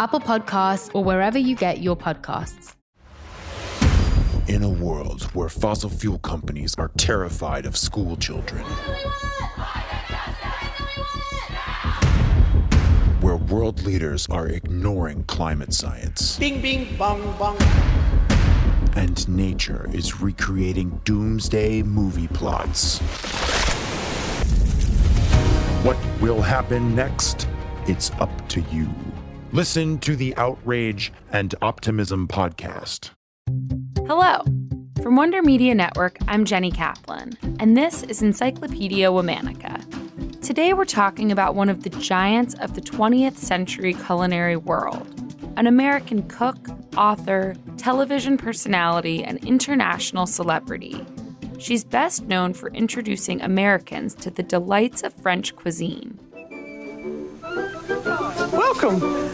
Apple Podcasts, or wherever you get your podcasts. In a world where fossil fuel companies are terrified of school children, where world leaders are ignoring climate science, bing, bing, bong, bong. and nature is recreating doomsday movie plots. What will happen next? It's up to you. Listen to the Outrage and Optimism podcast. Hello. From Wonder Media Network, I'm Jenny Kaplan, and this is Encyclopedia Womanica. Today we're talking about one of the giants of the 20th century culinary world, an American cook, author, television personality, and international celebrity. She's best known for introducing Americans to the delights of French cuisine. Welcome.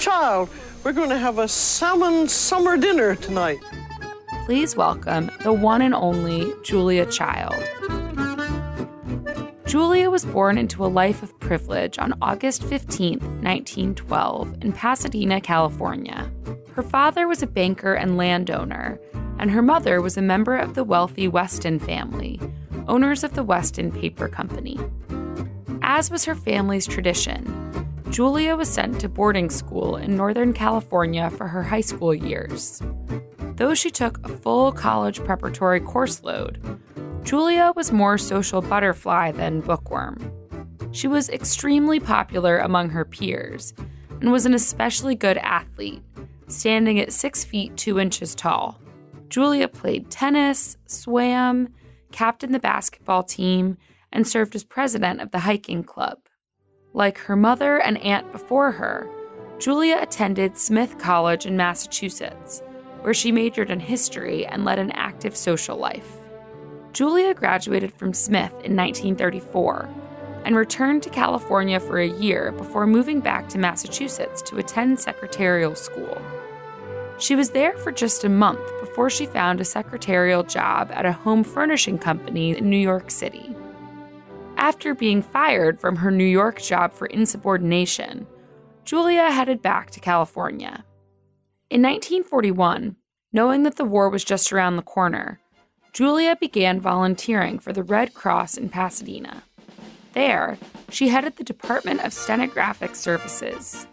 Child. We're going to have a salmon summer dinner tonight. Please welcome the one and only Julia Child. Julia was born into a life of privilege on August 15, 1912, in Pasadena, California. Her father was a banker and landowner, and her mother was a member of the wealthy Weston family, owners of the Weston Paper Company. As was her family's tradition, Julia was sent to boarding school in Northern California for her high school years. Though she took a full college preparatory course load, Julia was more social butterfly than bookworm. She was extremely popular among her peers and was an especially good athlete, standing at 6 feet 2 inches tall. Julia played tennis, swam, captained the basketball team, and served as president of the hiking club. Like her mother and aunt before her, Julia attended Smith College in Massachusetts, where she majored in history and led an active social life. Julia graduated from Smith in 1934 and returned to California for a year before moving back to Massachusetts to attend secretarial school. She was there for just a month before she found a secretarial job at a home furnishing company in New York City. After being fired from her New York job for insubordination, Julia headed back to California. In 1941, knowing that the war was just around the corner, Julia began volunteering for the Red Cross in Pasadena. There, she headed the Department of Stenographic Services.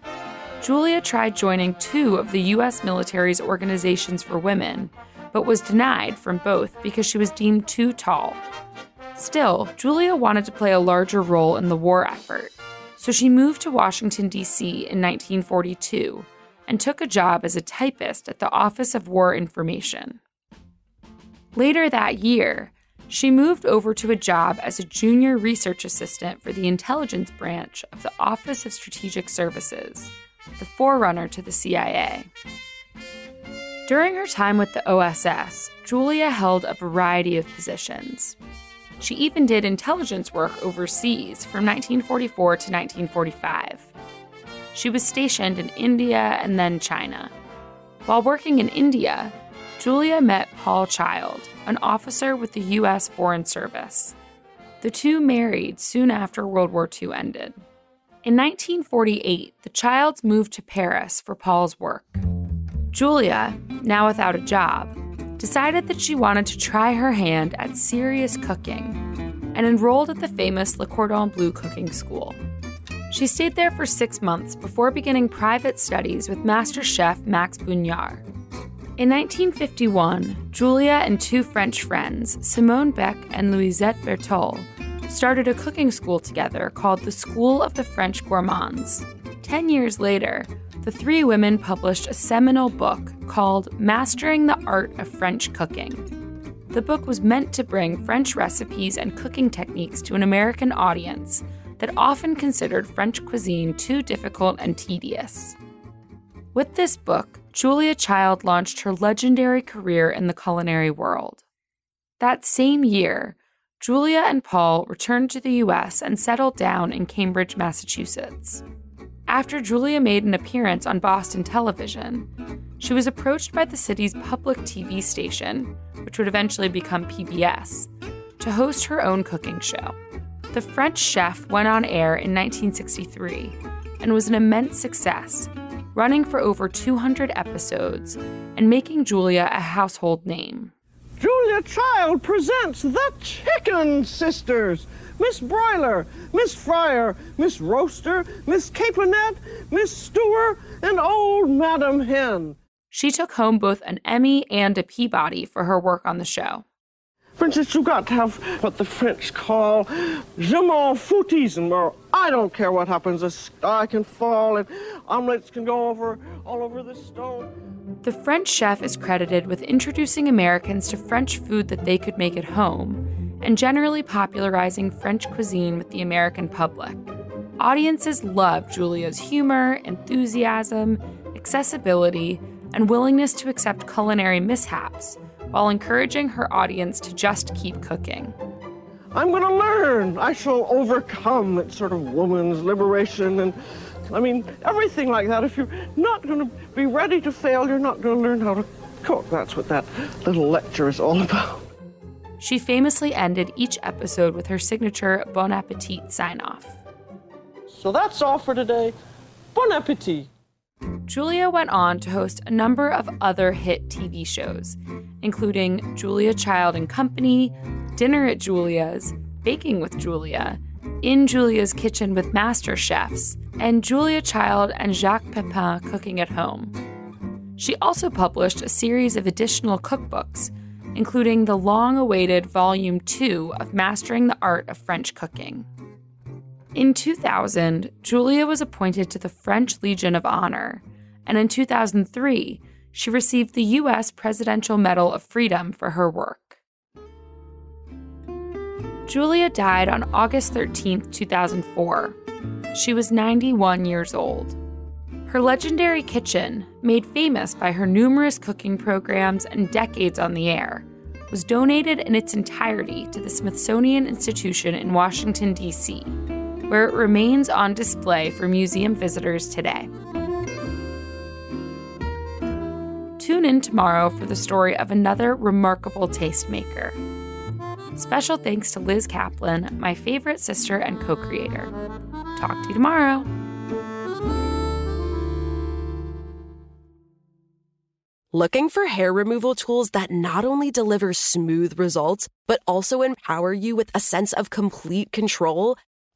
Julia tried joining two of the U.S. military's organizations for women, but was denied from both because she was deemed too tall. Still, Julia wanted to play a larger role in the war effort, so she moved to Washington, D.C. in 1942 and took a job as a typist at the Office of War Information. Later that year, she moved over to a job as a junior research assistant for the intelligence branch of the Office of Strategic Services, the forerunner to the CIA. During her time with the OSS, Julia held a variety of positions. She even did intelligence work overseas from 1944 to 1945. She was stationed in India and then China. While working in India, Julia met Paul Child, an officer with the U.S. Foreign Service. The two married soon after World War II ended. In 1948, the Childs moved to Paris for Paul's work. Julia, now without a job, decided that she wanted to try her hand at serious cooking and enrolled at the famous Le Cordon Bleu cooking school. She stayed there for six months before beginning private studies with master chef Max Bugnard. In 1951, Julia and two French friends, Simone Beck and Louisette Bertholle, started a cooking school together called the School of the French Gourmands. Ten years later, the three women published a seminal book called Mastering the Art of French Cooking. The book was meant to bring French recipes and cooking techniques to an American audience that often considered French cuisine too difficult and tedious. With this book, Julia Child launched her legendary career in the culinary world. That same year, Julia and Paul returned to the US and settled down in Cambridge, Massachusetts. After Julia made an appearance on Boston television, she was approached by the city's public TV station, which would eventually become PBS, to host her own cooking show. The French Chef went on air in 1963 and was an immense success, running for over 200 episodes and making Julia a household name. Julia Child presents the Chicken Sisters. Miss Broiler, Miss Fryer, Miss Roaster, Miss Caponette, Miss Stewer, and old Madam Hen. She took home both an Emmy and a Peabody for her work on the show. Instance, you've got to have what the French call je m'en foutisme, or I don't care what happens, the sky can fall and omelets can go over all over the stone. The French chef is credited with introducing Americans to French food that they could make at home and generally popularizing French cuisine with the American public. Audiences loved Julia's humor, enthusiasm, accessibility, and willingness to accept culinary mishaps while encouraging her audience to just keep cooking. I'm going to learn. I shall overcome that sort of woman's liberation and I mean, everything like that. If you're not going to be ready to fail, you're not going to learn how to cook. That's what that little lecture is all about. She famously ended each episode with her signature Bon Appetit sign off. So that's all for today. Bon appetit. Julia went on to host a number of other hit TV shows, including Julia Child and Company, Dinner at Julia's, Baking with Julia, In Julia's Kitchen with Master Chefs, and Julia Child and Jacques Pepin Cooking at Home. She also published a series of additional cookbooks, including the long awaited Volume 2 of Mastering the Art of French Cooking. In 2000, Julia was appointed to the French Legion of Honor, and in 2003, she received the U.S. Presidential Medal of Freedom for her work. Julia died on August 13, 2004. She was 91 years old. Her legendary kitchen, made famous by her numerous cooking programs and decades on the air, was donated in its entirety to the Smithsonian Institution in Washington, D.C., where it remains on display for museum visitors today. Tune in tomorrow for the story of another remarkable tastemaker. Special thanks to Liz Kaplan, my favorite sister and co creator. Talk to you tomorrow. Looking for hair removal tools that not only deliver smooth results, but also empower you with a sense of complete control?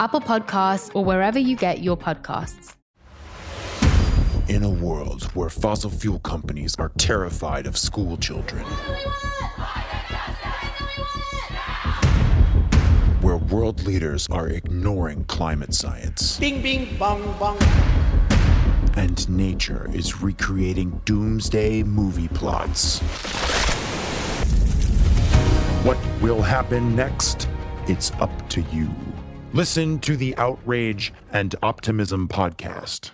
Apple Podcasts, or wherever you get your podcasts. In a world where fossil fuel companies are terrified of school children, where World leaders are ignoring climate science. Bing, bing, bong, bong. And nature is recreating doomsday movie plots. What will happen next? It's up to you. Listen to the Outrage and Optimism podcast.